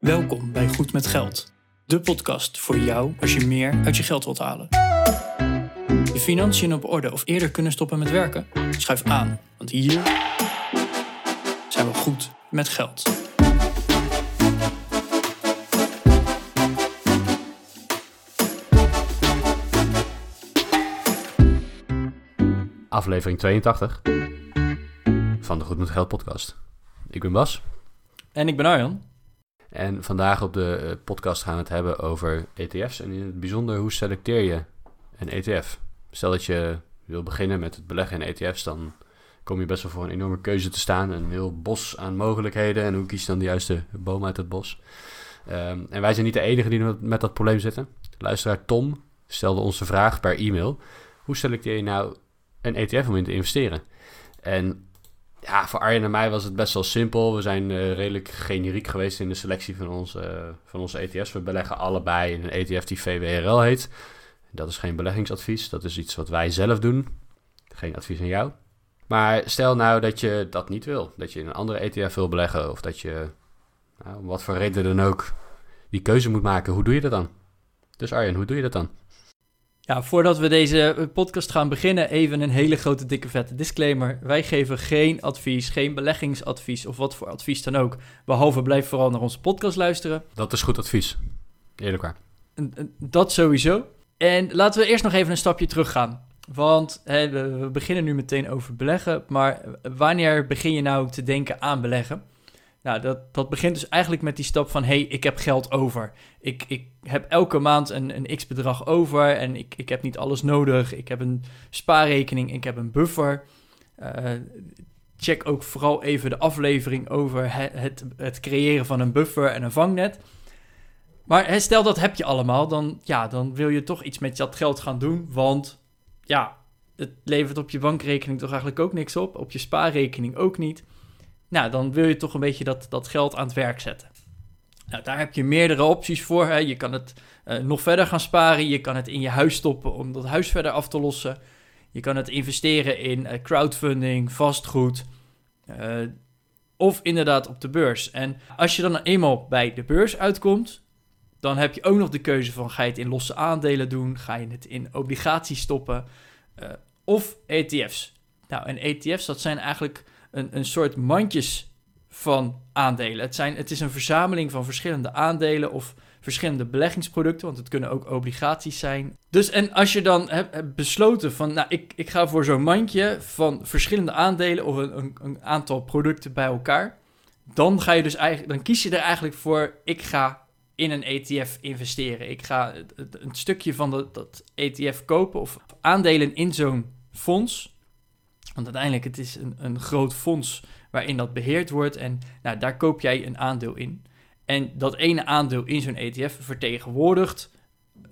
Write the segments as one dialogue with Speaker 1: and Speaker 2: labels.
Speaker 1: Welkom bij Goed met Geld, de podcast voor jou als je meer uit je geld wilt halen. Je financiën op orde of eerder kunnen stoppen met werken? Schuif aan, want hier zijn we goed met geld.
Speaker 2: aflevering 82 van de Goed met Geld podcast. Ik ben Bas
Speaker 1: En ik ben Arjan.
Speaker 2: En vandaag op de eh, podcast gaan we het hebben over ETF's en in het bijzonder hoe selecteer je een ETF. Stel dat je wil beginnen met het beleggen in ETF's, dan kom je best wel voor een enorme keuze te staan. Een heel bos aan mogelijkheden en hoe kies je dan de juiste boom uit het bos. Ehm, en wij zijn niet de enigen die met dat probleem zitten. Luisteraar Tom stelde ons de vraag per e-mail. Hoe selecteer je nou een ETF om in te investeren? En ja, voor Arjen en mij was het best wel simpel. We zijn eh, redelijk generiek geweest in de selectie van onze, eh, van onze ETF's. We beleggen allebei in een ETF die VWRL heet. Dat is geen beleggingsadvies, dat is iets wat wij zelf doen. Geen advies aan jou. Maar stel nou dat je dat niet wil. Dat je in een andere ETF wil beleggen of dat je, nou, om wat voor reden dan ook, die keuze moet maken. Hoe doe je dat dan? Dus Arjen, hoe doe je dat dan?
Speaker 1: Ja, voordat we deze podcast gaan beginnen, even een hele grote, dikke, vette disclaimer. Wij geven geen advies, geen beleggingsadvies of wat voor advies dan ook. Behalve blijf vooral naar onze podcast luisteren.
Speaker 2: Dat is goed advies. Eerlijk waar.
Speaker 1: Dat sowieso. En laten we eerst nog even een stapje terug gaan. Want hè, we beginnen nu meteen over beleggen. Maar wanneer begin je nou te denken aan beleggen? Nou, dat, dat begint dus eigenlijk met die stap van... hey, ik heb geld over. Ik, ik heb elke maand een, een x-bedrag over... en ik, ik heb niet alles nodig. Ik heb een spaarrekening, ik heb een buffer. Eh, check ook vooral even de aflevering over het, het, het creëren van een buffer en een vangnet... Maar stel dat heb je allemaal, dan, ja, dan wil je toch iets met dat geld gaan doen. Want ja, het levert op je bankrekening toch eigenlijk ook niks op. Op je spaarrekening ook niet. Nou, dan wil je toch een beetje dat, dat geld aan het werk zetten. Nou, daar heb je meerdere opties voor. Hè. Je kan het eh, nog verder gaan sparen. Je kan het in je huis stoppen om dat huis verder af te lossen. Je kan het investeren in eh, crowdfunding, vastgoed. eh, of inderdaad op de beurs. En als je dan eenmaal bij de beurs uitkomt, dan heb je ook nog de keuze van ga je het in losse aandelen doen, ga je het in obligaties stoppen of ETF's. Nou, en ETF's dat zijn eigenlijk een, een soort mandjes van aandelen. Het, zijn, het is een verzameling van verschillende aandelen of verschillende beleggingsproducten, want het kunnen ook obligaties zijn. Dus en als je dan hebt, besloten van, nou, ik, ik ga voor zo'n mandje van verschillende aandelen of een, een, een aantal producten bij elkaar, dan ga je dus eigenlijk, dan kies je er eigenlijk voor, ik ga in een ETF investeren. Ik ga een stukje van dat ETF kopen of aandelen in zo'n fonds. Want uiteindelijk het is een, een groot fonds waarin dat beheerd wordt. En nou, daar koop jij een aandeel in. En dat ene aandeel in zo'n ETF vertegenwoordigt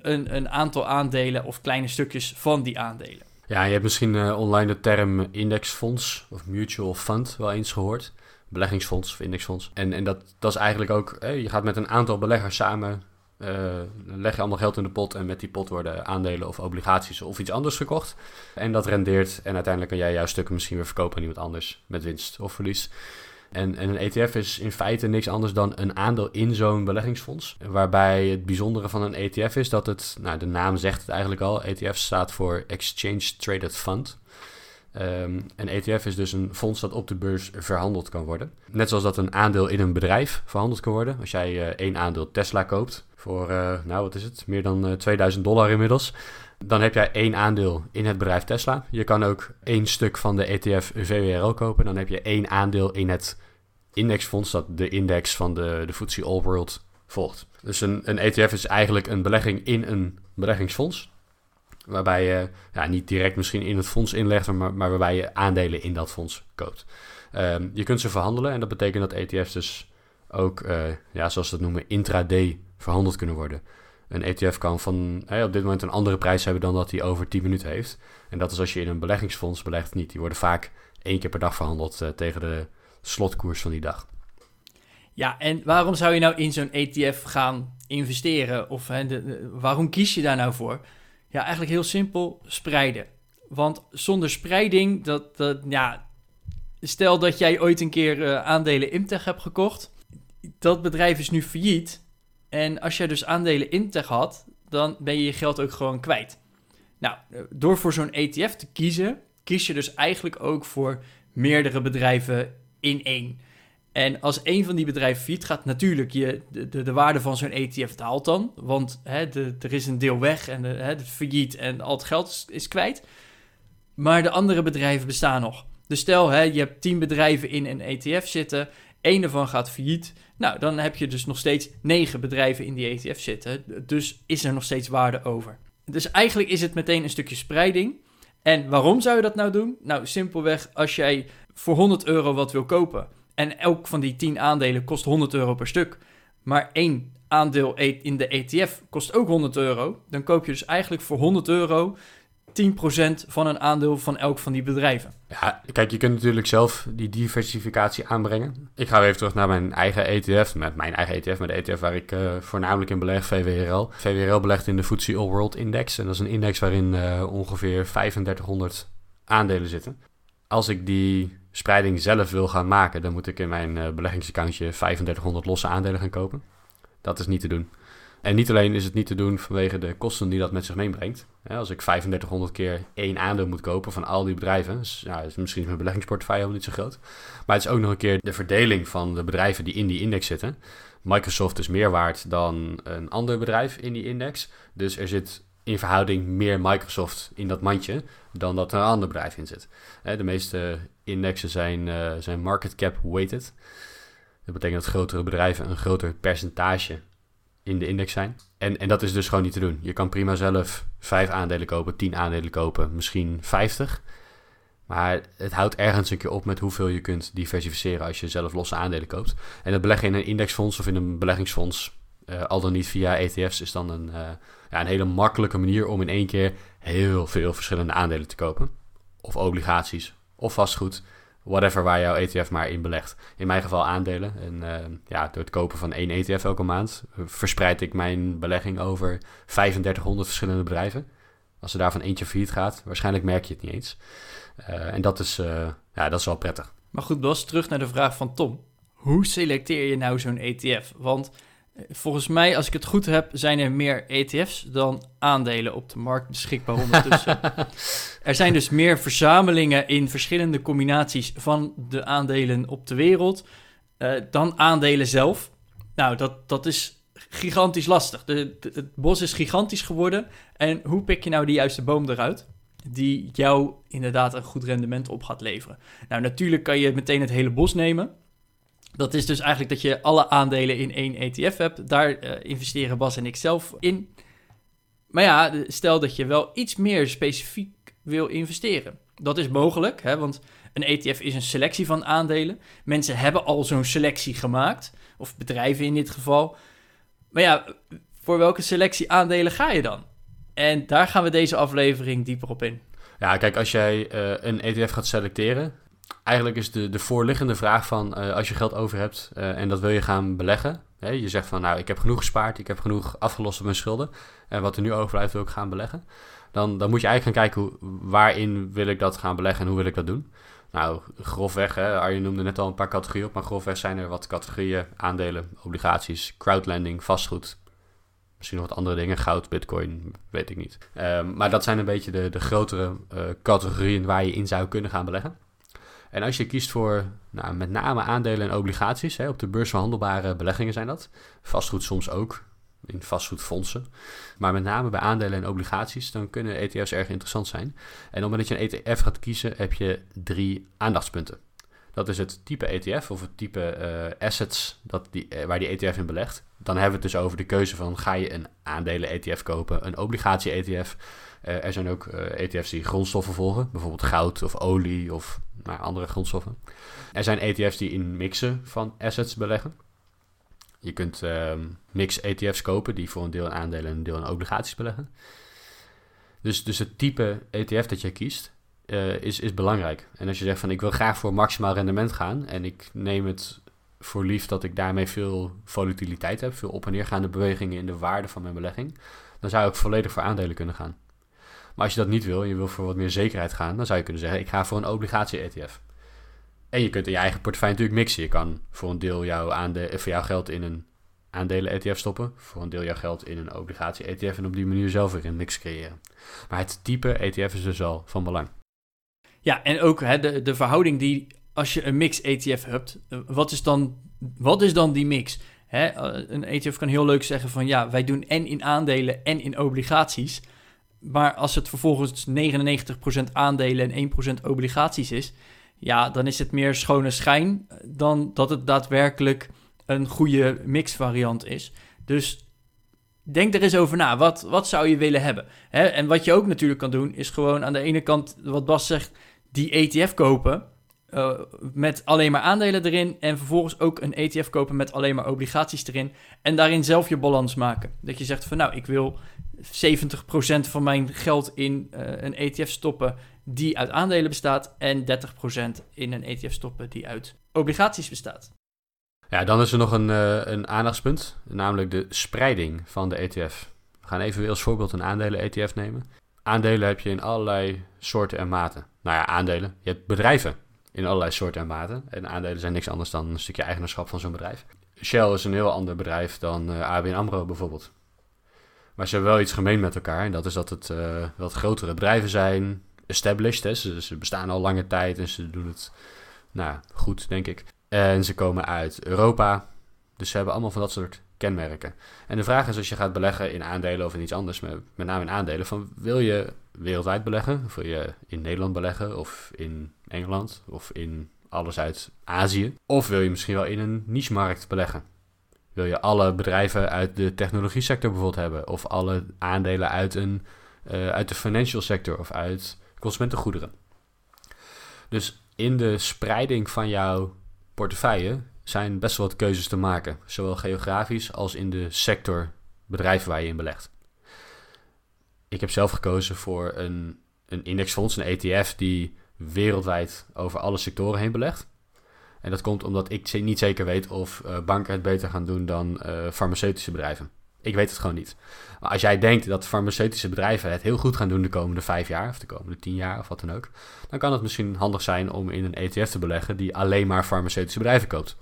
Speaker 1: een, een aantal aandelen of kleine stukjes van die aandelen.
Speaker 2: Ja, je hebt misschien eh, online de term indexfonds of mutual fund wel eens gehoord. Beleggingsfonds of indexfonds. En, en dat, dat is eigenlijk ook, eh, je gaat met een aantal beleggers samen, dan leg je allemaal geld in de pot en met die pot worden aandelen of obligaties of iets anders gekocht. En dat rendeert en uiteindelijk kan jij jouw stukken misschien weer verkopen aan iemand anders met winst of verlies. En, en een ETF is in feite niks anders dan een aandeel in zo'n beleggingsfonds. Waarbij het bijzondere van een ETF is dat het, nou de naam zegt het eigenlijk al, ETF staat voor Exchange Traded Fund. Ehm, een ETF is dus een fonds dat op de beurs verhandeld kan worden. Net zoals dat een aandeel in een bedrijf verhandeld kan worden. Als jij eh, één aandeel Tesla koopt voor, eh, nou wat is het, meer dan eh, 2000 dollar inmiddels. Dan heb jij één aandeel in het bedrijf Tesla. Je kan ook één stuk van de ETF VWRL kopen. Dan heb je één aandeel in het indexfonds dat de index van de, de FTSE All World volgt. Dus een, een ETF is eigenlijk een belegging in een beleggingsfonds. Waarbij je ja, niet direct misschien in het fonds inlegt, maar, maar waarbij je aandelen in dat fonds koopt. Ehm, je kunt ze verhandelen en dat betekent dat ETF's dus ook, eh, ja, zoals ze dat noemen, intraday verhandeld kunnen worden. Een ETF kan van op dit moment een andere prijs hebben dan dat hij over 10 minuten heeft. En dat is als je in een beleggingsfonds belegt niet. Die worden vaak één keer per dag verhandeld eh, tegen de slotkoers van die dag.
Speaker 1: Ja, en waarom zou je nou in zo'n ETF gaan investeren? Of hè, waarom kies je daar nou voor? Ja, eigenlijk heel simpel, spreiden. Want zonder spreiding, dat, dat, ja, stel dat jij ooit een keer eh, aandelen Imtech hebt gekocht. dat bedrijf is nu failliet. En als jij dus aandelen Integ had, dan ben je je geld ook gewoon kwijt. Nou, door voor zo'n ETF te kiezen, kies je dus eigenlijk ook voor meerdere bedrijven in één. En als een van die bedrijven failliet gaat, natuurlijk, je, de, de, de waarde van zo'n ETF daalt dan. Want hè, er is een deel weg en het failliet en al het geld is, kwijt. Maar de andere bedrijven bestaan nog. Dus stel, hè, je hebt tien bedrijven in een ETF zitten. één ervan gaat failliet. Nou, dan heb je dus nog steeds negen bedrijven in die ETF zitten. Dus is er nog steeds waarde over. Dus eigenlijk is het meteen een stukje spreiding. En waarom zou je dat nou doen? Nou, simpelweg als jij voor 100 euro wat wil kopen en elk van die 10 aandelen kost 100 euro per stuk, maar één aandeel e- in de ETF kost ook 100 euro, dan koop je dus eigenlijk voor 100 euro 10% van een aandeel van elk van die bedrijven.
Speaker 2: Ja, kijk, je kunt natuurlijk zelf die diversificatie aanbrengen. Ik ga weer even terug naar mijn eigen ETF, met mijn eigen ETF, met de ETF waar ik uh, voornamelijk in beleg, VWRL. VWRL belegt in de FTSE All World Index en dat is een index waarin uh, ongeveer 3500 aandelen zitten. Als ik die spreiding zelf wil gaan maken, dan moet ik in mijn uh, beleggingsaccountje 3500 losse aandelen gaan kopen. Dat is niet te doen. En niet alleen is het niet te doen vanwege de kosten die dat met zich meebrengt. Als ik 3500 keer één aandeel moet kopen van al die bedrijven, dus, ja, is misschien mijn beleggingsportefeuille niet zo groot. Maar het is ook nog een keer de verdeling van de bedrijven die in die index zitten. Microsoft is meer waard dan een ander bedrijf in die index. Dus er zit in verhouding meer Microsoft in dat mandje dan dat er een ander bedrijf in zit. De meeste indexen zijn, uh, zijn market cap weighted. Dat betekent dat grotere bedrijven een groter percentage in de index zijn. En, en dat is dus gewoon niet te doen. Je kan prima zelf vijf aandelen kopen, tien aandelen kopen, misschien 50. Maar het houdt ergens een keer op met hoeveel je kunt diversificeren als je zelf losse aandelen koopt. En het beleggen in een indexfonds of in een beleggingsfonds, uh, al dan niet via ETF's, is dan een, uh, ja, een hele makkelijke manier om in één keer heel veel verschillende aandelen te kopen. Of obligaties, of vastgoed whatever waar jouw ETF maar in belegt. In mijn geval aandelen. En uh, ja, door het kopen van één ETF elke maand verspreid ik mijn belegging over 3500 verschillende bedrijven. Als er daarvan eentje failliet gaat, waarschijnlijk merk je het niet eens. Uh, en dat is, ja, dat is wel prettig.
Speaker 1: Maar goed, Bas, terug naar de vraag van Tom. Hoe selecteer je nou zo'n ETF? Want Volgens mij, als ik het goed heb, zijn er meer ETF's dan aandelen op de markt beschikbaar ondertussen. er zijn dus meer verzamelingen in verschillende combinaties van de aandelen op de wereld uh, dan aandelen zelf. Nou, dat, dat is gigantisch lastig. De, de, het bos is gigantisch geworden. En hoe pik je nou de juiste boom eruit? Die jou inderdaad een goed rendement op gaat leveren. Nou, natuurlijk kan je meteen het hele bos nemen. Dat is dus eigenlijk dat je alle aandelen in één ETF hebt. Daar uh, investeren Bas en ik zelf in. Maar ja, stel dat je wel iets meer specifiek wil investeren. Dat is mogelijk, hè, want een ETF is een selectie van aandelen. Mensen hebben al zo'n selectie gemaakt, of bedrijven in dit geval. Maar ja, voor welke selectie aandelen ga je dan? En daar gaan we deze aflevering dieper op in.
Speaker 2: Ja, kijk, als jij uh, een ETF gaat selecteren, eigenlijk is de, de voorliggende vraag van uh, als je geld over hebt uh, en dat wil je gaan beleggen. Hè, je zegt van nou, ik heb genoeg gespaard, ik heb genoeg afgelost op mijn schulden. En wat er nu overblijft wil ik gaan beleggen. Dan, dan moet je eigenlijk gaan kijken hoe, waarin wil ik dat gaan beleggen en hoe wil ik dat doen. Nou, grofweg, hè, Arjen noemde net al een paar categorieën op, maar grofweg zijn er wat categorieën, aandelen, obligaties, crowdlending, vastgoed. Misschien nog wat andere dingen, goud, bitcoin, weet ik niet. Um, maar dat zijn een beetje de, de grotere uh, categorieën waar je in zou kunnen gaan beleggen. En als je kiest voor nou, met name aandelen en obligaties, hè, op de beurs verhandelbare beleggingen zijn dat. Vastgoed soms ook, in vastgoedfondsen. Maar met name bij aandelen en obligaties, dan kunnen ETF's erg interessant zijn. En op het moment dat je een ETF gaat kiezen, heb je drie aandachtspunten. Dat is het type ETF of het type uh, assets dat die, uh, waar die ETF in belegt. Dan hebben we het dus over de keuze van ga je een aandelen-ETF kopen, een obligatie-ETF. Uh, er zijn ook ETF's die grondstoffen volgen, bijvoorbeeld goud of olie of naar andere grondstoffen. Er zijn ETF's die in mixen van assets beleggen. Je kunt uh, mix ETF's kopen die voor een deel in aandelen en een deel in obligaties beleggen. Dus, dus het type ETF dat je kiest uh, is, is belangrijk. En als je zegt van ik wil graag voor maximaal rendement gaan en ik neem het voor lief dat ik daarmee veel volatiliteit heb, veel op- en neergaande bewegingen in de waarde van mijn belegging, dan zou ik volledig voor aandelen kunnen gaan. Maar als je dat niet wil en je wil voor wat meer zekerheid gaan, dan zou je kunnen zeggen: ik ga voor een obligatie-ETF. En je kunt in je eigen portefeuille natuurlijk mixen. Je kan voor een deel jouw, aande voor jouw geld in een aandelen-ETF stoppen. Voor een deel jouw geld in een obligatie-ETF. En op die manier zelf weer een mix creëren. Maar het type ETF is dus al van belang.
Speaker 1: Ja, en ook hè, de, de verhouding die als je een mix-ETF hebt, eh, wat is dan, wat is dan die mix? Hè, eh, een ETF kan heel leuk zeggen van ja, wij doen en in aandelen en in obligaties. Maar als het vervolgens 99% aandelen en 1% obligaties is, ja, dan is het meer schone schijn dan dat het daadwerkelijk een goede mixvariant is. Dus denk er eens over na. Wat, wat zou je willen hebben? En wat je ook natuurlijk kan doen, is gewoon aan de ene kant, wat Bas zegt, die ETF kopen. Uh, met alleen maar aandelen erin. En vervolgens ook een ETF kopen met alleen maar obligaties erin. En daarin zelf je balans maken. Dat je zegt van nou, ik wil 70% van mijn geld in uh, een ETF stoppen die uit aandelen bestaat. En 30% in een ETF stoppen die uit obligaties bestaat.
Speaker 2: Ja, dan is er nog een, uh, een aandachtspunt, namelijk de spreiding van de ETF. We gaan even als voorbeeld een aandelen-ETF nemen. Aandelen heb je in allerlei soorten en maten. Nou ja, aandelen. Je hebt bedrijven in allerlei soorten en maten. En aandelen zijn niks anders dan een stukje eigenaarschap van zo'n bedrijf. Shell is een heel ander bedrijf dan uh, ABN AMRO bijvoorbeeld. Maar ze hebben wel iets gemeen met elkaar. En dat is dat het uh, wat grotere bedrijven zijn. Established, hè. Ze, ze, bestaan al lange tijd en ze doen het nou, goed, denk ik. En ze komen uit Europa. Dus ze hebben allemaal van dat soort kenmerken. En de vraag is als je gaat beleggen in aandelen of in iets anders, met, met name in aandelen, van wil je wereldwijd beleggen? Of wil je in Nederland beleggen of in Engeland of in alles uit Azië? Of wil je misschien wel in een niche-markt beleggen? Wil je alle bedrijven uit de technologie sector bijvoorbeeld hebben? Of alle aandelen uit, een, uh, uit de financial sector of uit consumentengoederen? Dus in de spreiding van jouw portefeuille zijn best wel wat keuzes te maken. Zowel geografisch als in de sector bedrijven waar je in belegt. Ik heb zelf gekozen voor een, een indexfonds, een ETF, die wereldwijd over alle sectoren heen belegt. En dat komt omdat ik niet zeker weet of uh, banken het beter gaan doen dan uh, farmaceutische bedrijven. Ik weet het gewoon niet. Maar als jij denkt dat farmaceutische bedrijven het heel goed gaan doen de komende vijf jaar, of de komende tien jaar, of wat dan ook, dan kan het misschien handig zijn om in een ETF te beleggen die alleen maar farmaceutische bedrijven koopt.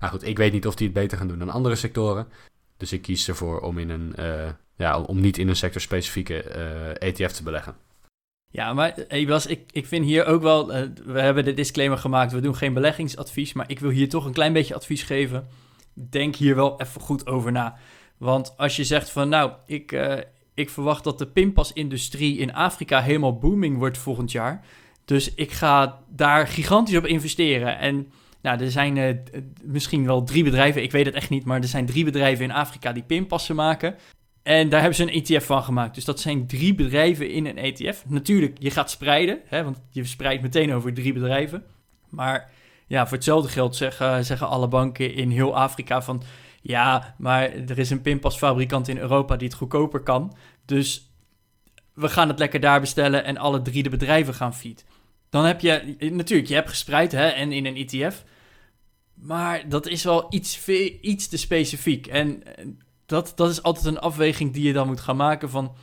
Speaker 2: Nou goed, ik weet niet of die het beter gaan doen dan andere sectoren. Dus ik kies ervoor om, in een, uh, ja, om niet in een sectorspecifieke ETF te beleggen.
Speaker 1: Ja, maar hey Bas, ik, ik vind hier ook wel, uh, we hebben de disclaimer gemaakt, we doen geen beleggingsadvies, maar ik wil hier toch een klein beetje advies geven. Denk hier wel even goed over na. Want als je zegt van nou, ik, uh, ik verwacht dat de pinpasindustrie in Afrika helemaal booming wordt volgend jaar. Dus ik ga daar gigantisch op investeren. En nou, er zijn misschien wel drie bedrijven, ik weet het echt niet, maar er zijn drie bedrijven in Afrika die pinpassen maken. En daar hebben ze een ETF van gemaakt. Dus dat zijn drie bedrijven in een ETF. Natuurlijk, je gaat spreiden, hè, want je spreidt meteen over drie bedrijven. Maar ja, voor hetzelfde geld zeggen, zeggen alle banken in heel Afrika van... Ja, maar er is een pinpasfabrikant in Europa die het goedkoper kan. Dus we gaan het lekker daar bestellen en alle drie de bedrijven gaan feed. Dan heb je, natuurlijk, je hebt gespreid hè, en in een ETF. Maar dat is wel iets, iets te specifiek. En dat, dat is altijd een afweging die je dan moet gaan maken van...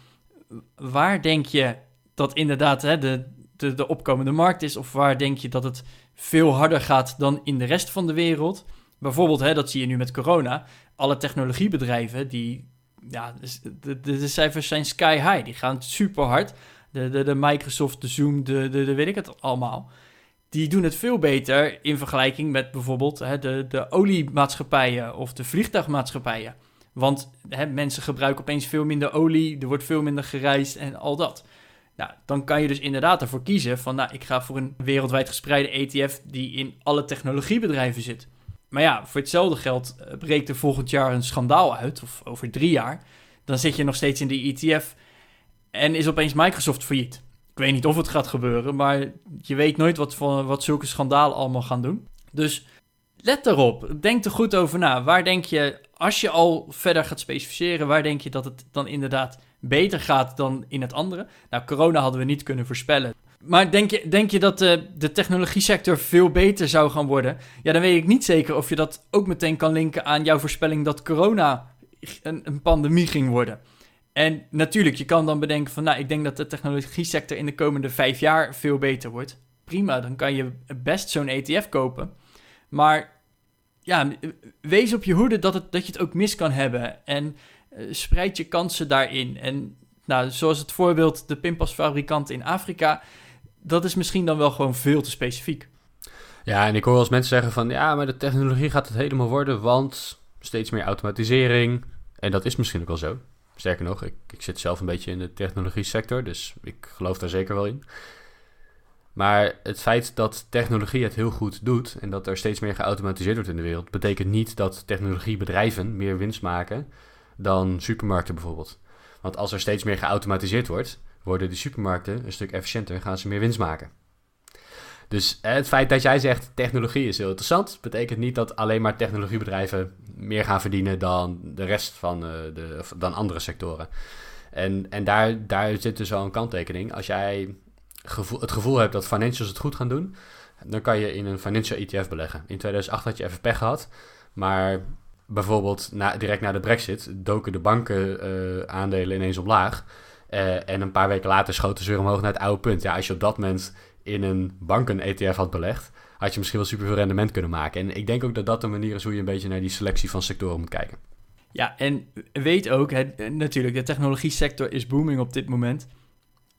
Speaker 1: Waar denk je dat inderdaad hè, de, de, de opkomende markt is? Of waar denk je dat het veel harder gaat dan in de rest van de wereld? Bijvoorbeeld, hè, dat zie je nu met corona. Alle technologiebedrijven, die, ja, de, de, cijfers zijn sky high. Die gaan super hard. De, de, de Microsoft, de Zoom, de, de, de weet ik het allemaal. Die doen het veel beter in vergelijking met bijvoorbeeld hè, de, de oliemaatschappijen of de vliegtuigmaatschappijen. Want hè, mensen gebruiken opeens veel minder olie, er wordt veel minder gereisd en al dat. Nou, dan kan je dus inderdaad ervoor kiezen van, nou, ik ga voor een wereldwijd gespreide ETF die in alle technologiebedrijven zit. Maar ja, voor hetzelfde geld eh, breekt er volgend jaar een schandaal uit, of over drie jaar. Dan zit je nog steeds in die ETF en is opeens Microsoft failliet. Ik weet niet of het gaat gebeuren, maar je weet nooit wat, wat zulke schandalen allemaal gaan doen. Dus let erop, denk er goed over na. Waar denk je, als je al verder gaat specificeren, waar denk je dat het dan inderdaad beter gaat dan in het andere? Nou, corona hadden we niet kunnen voorspellen. Maar denk je, denk je dat de, de technologie sector veel beter zou gaan worden? Ja, dan weet ik niet zeker of je dat ook meteen kan linken aan jouw voorspelling dat corona een, een pandemie ging worden. En natuurlijk, je kan dan bedenken van, nou, ik denk dat de technologie sector in de komende vijf jaar veel beter wordt. prima, dan kan je best zo'n ETF kopen. Maar ja, wees op je hoede dat, het, dat je het ook mis kan hebben. En uh, spreid je kansen daarin. En nou, zoals het voorbeeld de pinpasfabrikant in Afrika, dat is misschien dan wel gewoon veel te specifiek.
Speaker 2: Ja, en ik hoor eens mensen zeggen van ja, maar de technologie gaat het helemaal worden, want steeds meer automatisering. En dat is misschien ook wel zo. Sterker nog, ik, ik zit zelf een beetje in de technologie sector, dus ik geloof daar zeker wel in. Maar het feit dat technologie het heel goed doet en dat er steeds meer geautomatiseerd wordt in de wereld, betekent niet dat technologiebedrijven meer winst maken dan supermarkten bijvoorbeeld. Want als er steeds meer geautomatiseerd wordt, worden die supermarkten een stuk efficiënter en gaan ze meer winst maken. Dus eh, het feit dat jij zegt technologie is heel interessant, betekent niet dat alleen maar technologiebedrijven meer gaan verdienen dan de rest van uh, de, dan andere sectoren. En, en daar, daar zit dus al een kanttekening. Als jij gevoel, het gevoel hebt dat financials het goed gaan doen, dan kan je in een financial ETF beleggen. In 2008 had je even pech gehad, maar bijvoorbeeld na, direct na de brexit doken de banken uh, aandelen ineens omlaag. Uh, en een paar weken later schoten ze weer omhoog naar het oude punt. Ja, als je op dat moment in een banken-ETF had belegd, had je misschien wel superveel rendement kunnen maken. En ik denk ook dat dat de manier is hoe je een beetje naar die selectie van sectoren moet kijken.
Speaker 1: Ja, en weet ook, natuurlijk, de technologie sector is booming op dit moment.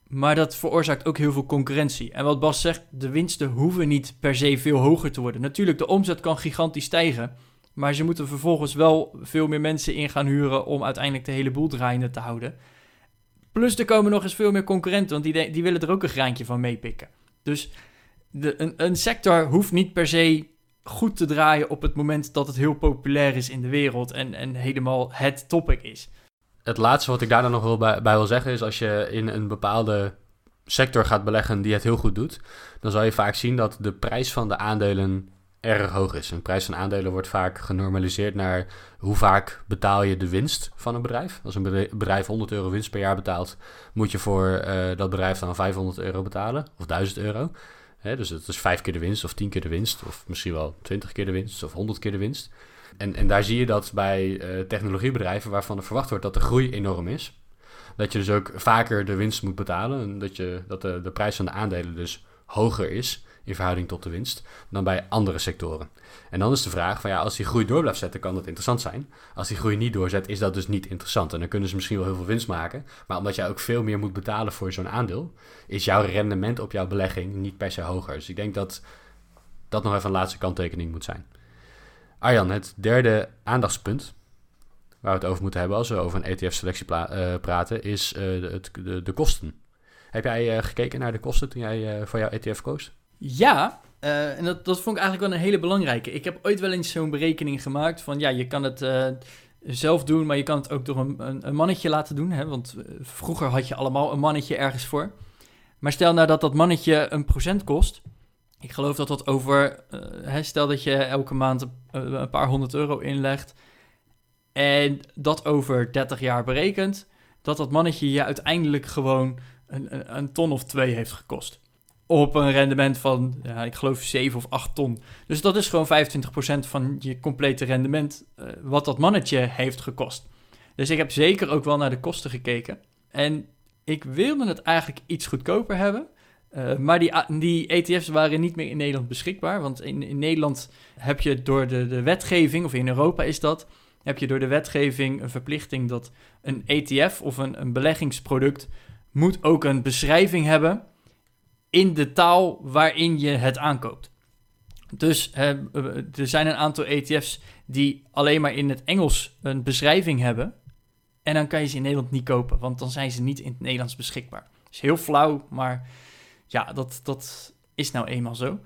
Speaker 1: Maar dat veroorzaakt ook heel veel concurrentie. En wat Bas zegt, de winsten hoeven niet per se veel hoger te worden. Natuurlijk, de omzet kan gigantisch stijgen. Maar ze moeten vervolgens wel veel meer mensen in gaan huren om uiteindelijk de hele boel draaiende te houden. Plus er komen nog eens veel meer concurrenten, want die, die willen er ook een graantje van meepikken. Dus de, een, een sector hoeft niet per se goed te draaien op het moment dat het heel populair is in de wereld en, en helemaal het topic is.
Speaker 2: Het laatste wat ik daar dan nog wel bij, wil zeggen is als je in een bepaalde sector gaat beleggen die het heel goed doet, dan zal je vaak zien dat de prijs van de aandelen erg hoog is. Een prijs van aandelen wordt vaak genormaliseerd naar hoe vaak betaal je de winst van een bedrijf. Als een bedrijf 100 euro winst per jaar betaalt, moet je voor uh, dat bedrijf dan 500 euro betalen of 1000 euro. Dus dat is vijf keer de winst of tien keer de winst of misschien wel 20 keer de winst of 100 keer de winst. En, en daar zie je dat bij uh, technologiebedrijven waarvan er verwacht wordt dat de groei enorm is. Dat je dus ook vaker de winst moet betalen en dat, je, dat de, de prijs van de aandelen dus hoger is in verhouding tot de winst dan bij andere sectoren. En dan is de vraag van ja, als die groei door blijft zetten, kan dat interessant zijn. Als die groei niet doorzet, is dat dus niet interessant. En dan kunnen ze misschien wel heel veel winst maken, maar omdat jij ook veel meer moet betalen voor zo'n aandeel, is jouw rendement op jouw belegging niet per se hoger. Dus ik denk dat dat nog even een laatste kanttekening moet zijn. Arjan, het derde aandachtspunt waar we het over moeten hebben als we over een ETF-selectie uh, praten, is uh, de, de, de, kosten. Heb jij uh, gekeken naar de kosten toen jij voor jouw ETF koos?
Speaker 1: Ja, en dat, dat vond ik eigenlijk wel een hele belangrijke. Ik heb ooit wel eens zo'n berekening gemaakt van ja, je kan het zelf doen, maar je kan het ook door een, een, een mannetje laten doen. Hè? Want vroeger had je allemaal een mannetje ergens voor. Maar stel nou dat dat mannetje een procent kost. Ik geloof dat dat over, hè, stel dat je elke maand een paar honderd euro inlegt. En dat over 30 jaar berekent, dat dat mannetje je uiteindelijk gewoon een, een, ton of twee heeft gekost op een rendement van, ja, ik geloof 7 of 8 ton. Dus dat is gewoon 25% van je complete rendement, uh, wat dat mannetje heeft gekost. Dus ik heb zeker ook wel naar de kosten gekeken. En ik wilde het eigenlijk iets goedkoper hebben. Uh, maar die, die ETF's waren niet meer in Nederland beschikbaar. Want in, Nederland heb je door de, de wetgeving, of in Europa is dat, heb je door de wetgeving een verplichting dat een ETF of een, een beleggingsproduct moet ook een beschrijving hebben in de taal waarin je het aankoopt. Dus er zijn een aantal ETF's die alleen maar in het Engels een beschrijving hebben. En dan kan je ze in Nederland niet kopen, want dan zijn ze niet in het Nederlands beschikbaar. Is heel flauw, maar ja, dat, dat is nou eenmaal zo.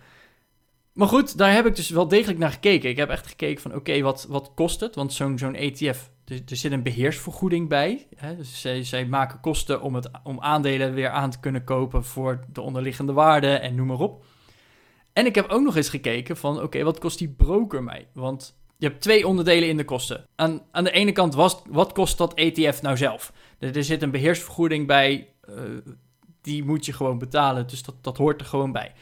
Speaker 1: Maar goed, daar heb ik dus wel degelijk naar gekeken. Ik heb echt gekeken van oké, wat, wat kost het? Want zo'n zo'n ETF er, er, zit een beheersvergoeding bij. Hè? Dus zij, maken kosten om, het, om aandelen weer aan te kunnen kopen voor de onderliggende waarde en noem maar op. En ik heb ook nog eens gekeken van, oké, wat kost die broker mij? Want je hebt twee onderdelen in de kosten. Aan, aan de ene kant, was, wat kost dat ETF nou zelf? Er, er zit een beheersvergoeding bij, uh, die moet je gewoon betalen, dus dat, dat hoort er gewoon bij.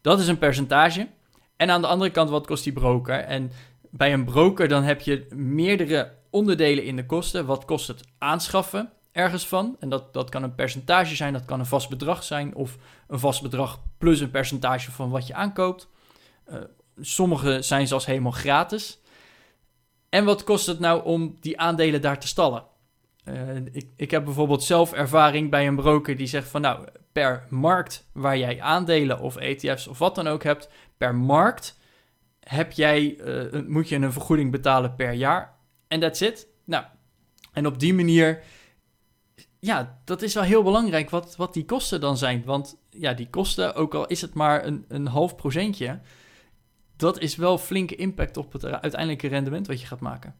Speaker 1: Dat is een percentage. En aan de andere kant, wat kost die broker? En bij een broker dan heb je meerdere onderdelen in de kosten. Wat kost het aanschaffen? ergens van. En dat, dat kan een percentage zijn, dat kan een vast bedrag zijn, of een vast bedrag plus een percentage van wat je aankoopt. Uh, sommige zijn zelfs helemaal gratis. En wat kost het nou om die aandelen daar te stallen? Uh, ik, ik heb bijvoorbeeld zelf ervaring bij een broker die zegt van nou, per markt waar jij aandelen of ETF's of wat dan ook hebt, per markt heb jij, uh, moet je een vergoeding betalen per jaar. En that's it. Nou, en op die manier, ja, dat is wel heel belangrijk wat, wat die kosten dan zijn. Want ja, die kosten, ook al is het maar een, een half procentje, dat is wel flinke impact op het uiteindelijke rendement wat je gaat maken.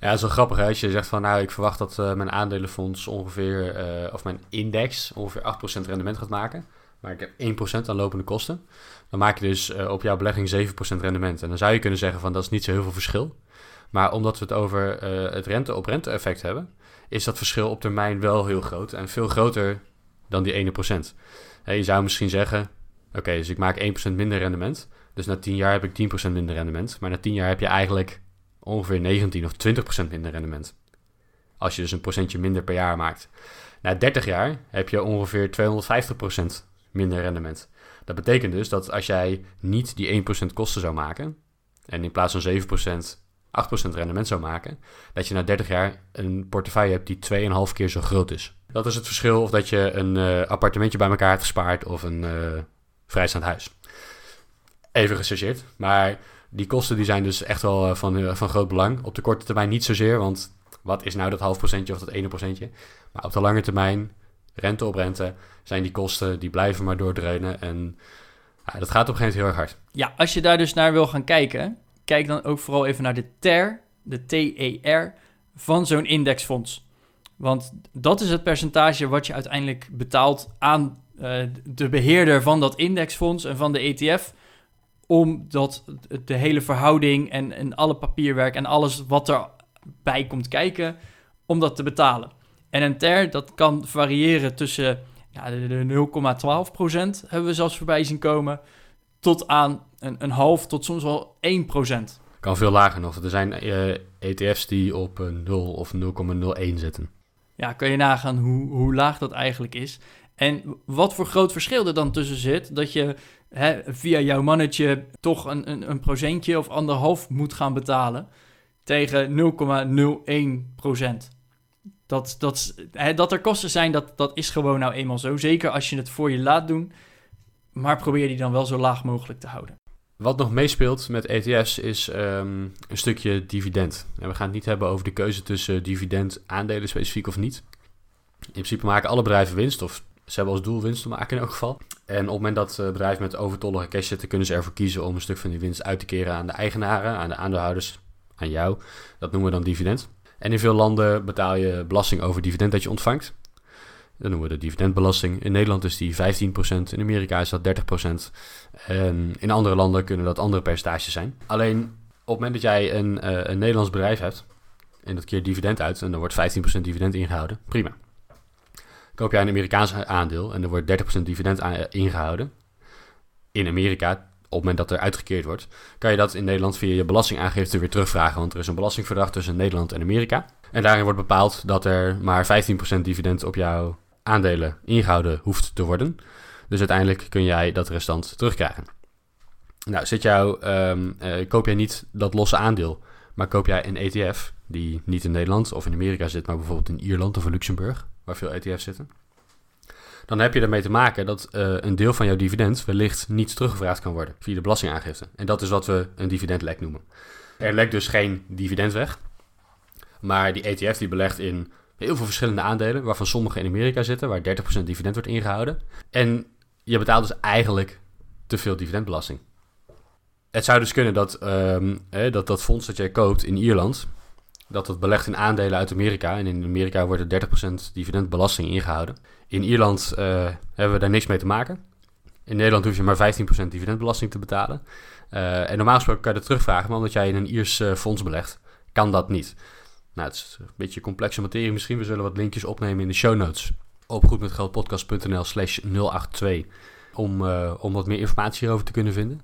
Speaker 2: Ja, dat is wel grappig hè? als je zegt van nou, ik verwacht dat uh, mijn aandelenfonds ongeveer, uh, of mijn index ongeveer 8% rendement gaat maken. Maar ik heb 1% aan lopende kosten. Dan maak je dus uh, op jouw belegging 7% rendement. En dan zou je kunnen zeggen van dat is niet zo heel veel verschil. Maar omdat we het over het rente-op-rente effect hebben, is dat verschil op termijn wel heel groot. En veel groter dan die ene procent. je zou misschien zeggen, oké, dus ik maak 1% minder rendement. Dus na 10 jaar heb ik 10% minder rendement. Maar na 10 jaar heb je eigenlijk ongeveer 19 of 20% minder rendement. Als je dus een procentje minder per jaar maakt. Na 30 jaar heb je ongeveer 250% minder rendement. Dat betekent dus dat als jij niet die 1% kosten zou maken, en in plaats van 7% 8% rendement zou maken, dat je na 30 jaar een portefeuille hebt die 2,5 keer zo groot is. Dat is het verschil of dat je een uh, appartementje bij elkaar hebt gespaard of een uh, vrijstaand huis. Even gechargeerd, maar die kosten die zijn dus echt wel eh, van, eh, van groot belang. Op de korte termijn niet zozeer, want wat is nou dat half procentje of dat ene procentje? Maar op de lange termijn, rente op rente, zijn die kosten, die blijven maar doordreunen. En ja, dat gaat op een gegeven moment heel erg hard.
Speaker 1: Ja, als je daar dus naar wil gaan kijken, kijk dan ook vooral even naar de TER, de TER, van zo'n indexfonds. Want dat is het percentage wat je uiteindelijk betaalt aan uh, de beheerder van dat indexfonds en van de ETF om dat, de hele verhouding en, en alle papierwerk en alles wat erbij komt kijken, om dat te betalen. En een ter, dat kan variëren tussen ja, de, 0,12% hebben we zelfs voorbij zien komen, tot aan een, een half tot soms wel 1%.
Speaker 2: Kan veel lager nog. Er zijn ETF's eh, e die op 0 of 0,01 zitten.
Speaker 1: Ja, kan je nagaan hoe, hoe laag dat eigenlijk is. En wat voor groot verschil er dan tussen zit, dat je hè, via jouw mannetje toch een, een, een procentje of anderhalf moet gaan betalen tegen 0,01 procent. Dat, dat, hè, dat er kosten zijn, dat, dat is gewoon nou eenmaal zo. Zeker als je het voor je laat doen. Maar probeer die dan wel zo laag mogelijk te houden.
Speaker 2: Wat nog meespeelt met ETF's is um, een stukje dividend. En we gaan het niet hebben over de keuze tussen dividend, aandelen specifiek of niet. In principe maken alle bedrijven winst, of ze hebben als doel winst te maken in elk geval. En op het moment dat uh, bedrijven met overtollige cash zitten, kunnen ze ervoor kiezen om een stuk van die winst uit te keren aan de eigenaren, aan de aandeelhouders, aan jou. Dat noemen we dan dividend. En in veel landen betaal je belasting over dividend dat je ontvangt. Dat noemen we de dividendbelasting. In Nederland is die 15%, in Amerika is dat 30%. En in andere landen kunnen dat andere percentages zijn. Alleen op het moment dat jij een, uh, een Nederlands bedrijf hebt en dat keert dividend uit en dan wordt 15% dividend ingehouden, prima koop jij een Amerikaans aandeel en er wordt 30% dividend ingehouden in Amerika, op het moment dat er uitgekeerd wordt, kan je dat in Nederland via je belastingaangifte weer terugvragen. Want er is een belastingverdrag tussen Nederland en Amerika. En daarin wordt bepaald dat er maar 15% dividend op jouw aandelen ingehouden hoeft te worden. Dus uiteindelijk kun jij dat restant terugkrijgen. Nou, um, uh, koop jij niet dat losse aandeel, maar koop jij een ETF die niet in Nederland of in Amerika zit, maar bijvoorbeeld in Ierland of Luxemburg, waar veel ETF's zitten. Dan heb je ermee te maken dat uh, een deel van jouw dividend wellicht niet teruggevraagd kan worden via de belastingaangifte. En dat is wat we een dividendlek noemen. Er lekt dus geen dividend weg, maar die ETF die belegt in heel veel verschillende aandelen, waarvan sommige in Amerika zitten, waar 30% dividend wordt ingehouden. En je betaalt dus eigenlijk te veel dividendbelasting. Het zou dus kunnen dat, um, dat dat fonds dat jij koopt in Ierland, dat het belegt in aandelen uit Amerika. En in Amerika wordt er 30% dividendbelasting ingehouden. In Ierland uh, hebben we daar niks mee te maken. In Nederland hoef je maar 15% dividendbelasting te betalen. Uh, en normaal gesproken kan je dat terugvragen, maar omdat jij in een Iers uh, fonds belegt, kan dat niet. Nou, het is een beetje complexe materie misschien. We zullen wat linkjes opnemen in de show notes op goedmetgeldpodcast.nl slash 082 om, om wat meer informatie hierover te kunnen vinden.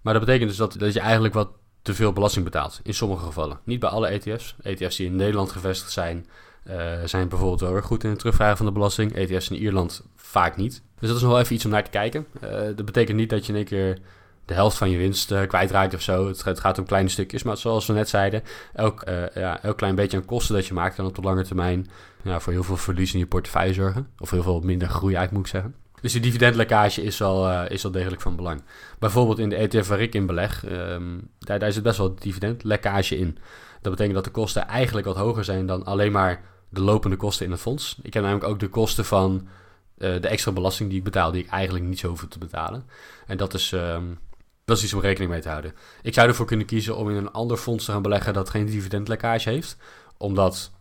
Speaker 2: Maar dat betekent dus dat, dat je eigenlijk wat te veel belasting betaalt. In sommige gevallen. Niet bij alle ETF's. ETF's die in Nederland gevestigd zijn, zijn bijvoorbeeld wel weer goed in het terugvragen van de belasting. ETF's in Ierland vaak niet. Dus dat is nog wel even iets om naar te kijken. dat betekent niet dat je in één keer de helft van je winst uh, kwijtraakt of zo. Het, gaat om kleine stukjes. Maar zoals we net zeiden, elk, ja, elk klein beetje aan kosten dat je maakt... kan op de lange termijn voor heel veel verlies in je portefeuille zorgen. Of heel veel minder groei uit, moet ik zeggen. Dus die dividendlekkage is wel, uh, is wel degelijk van belang. Bijvoorbeeld in de ETF waar ik in beleg, um, daar, daar zit best wel dividendlekkage in. Dat betekent dat de kosten eigenlijk wat hoger zijn dan alleen maar de lopende kosten in het fonds. Ik heb namelijk ook de kosten van uh, de extra belasting die ik betaal, die ik eigenlijk niet zo hoef te betalen. En dat is, um, dat iets om rekening mee te houden. Ik zou ervoor kunnen kiezen om in een ander fonds te gaan beleggen dat geen dividendlekkage heeft. Omdat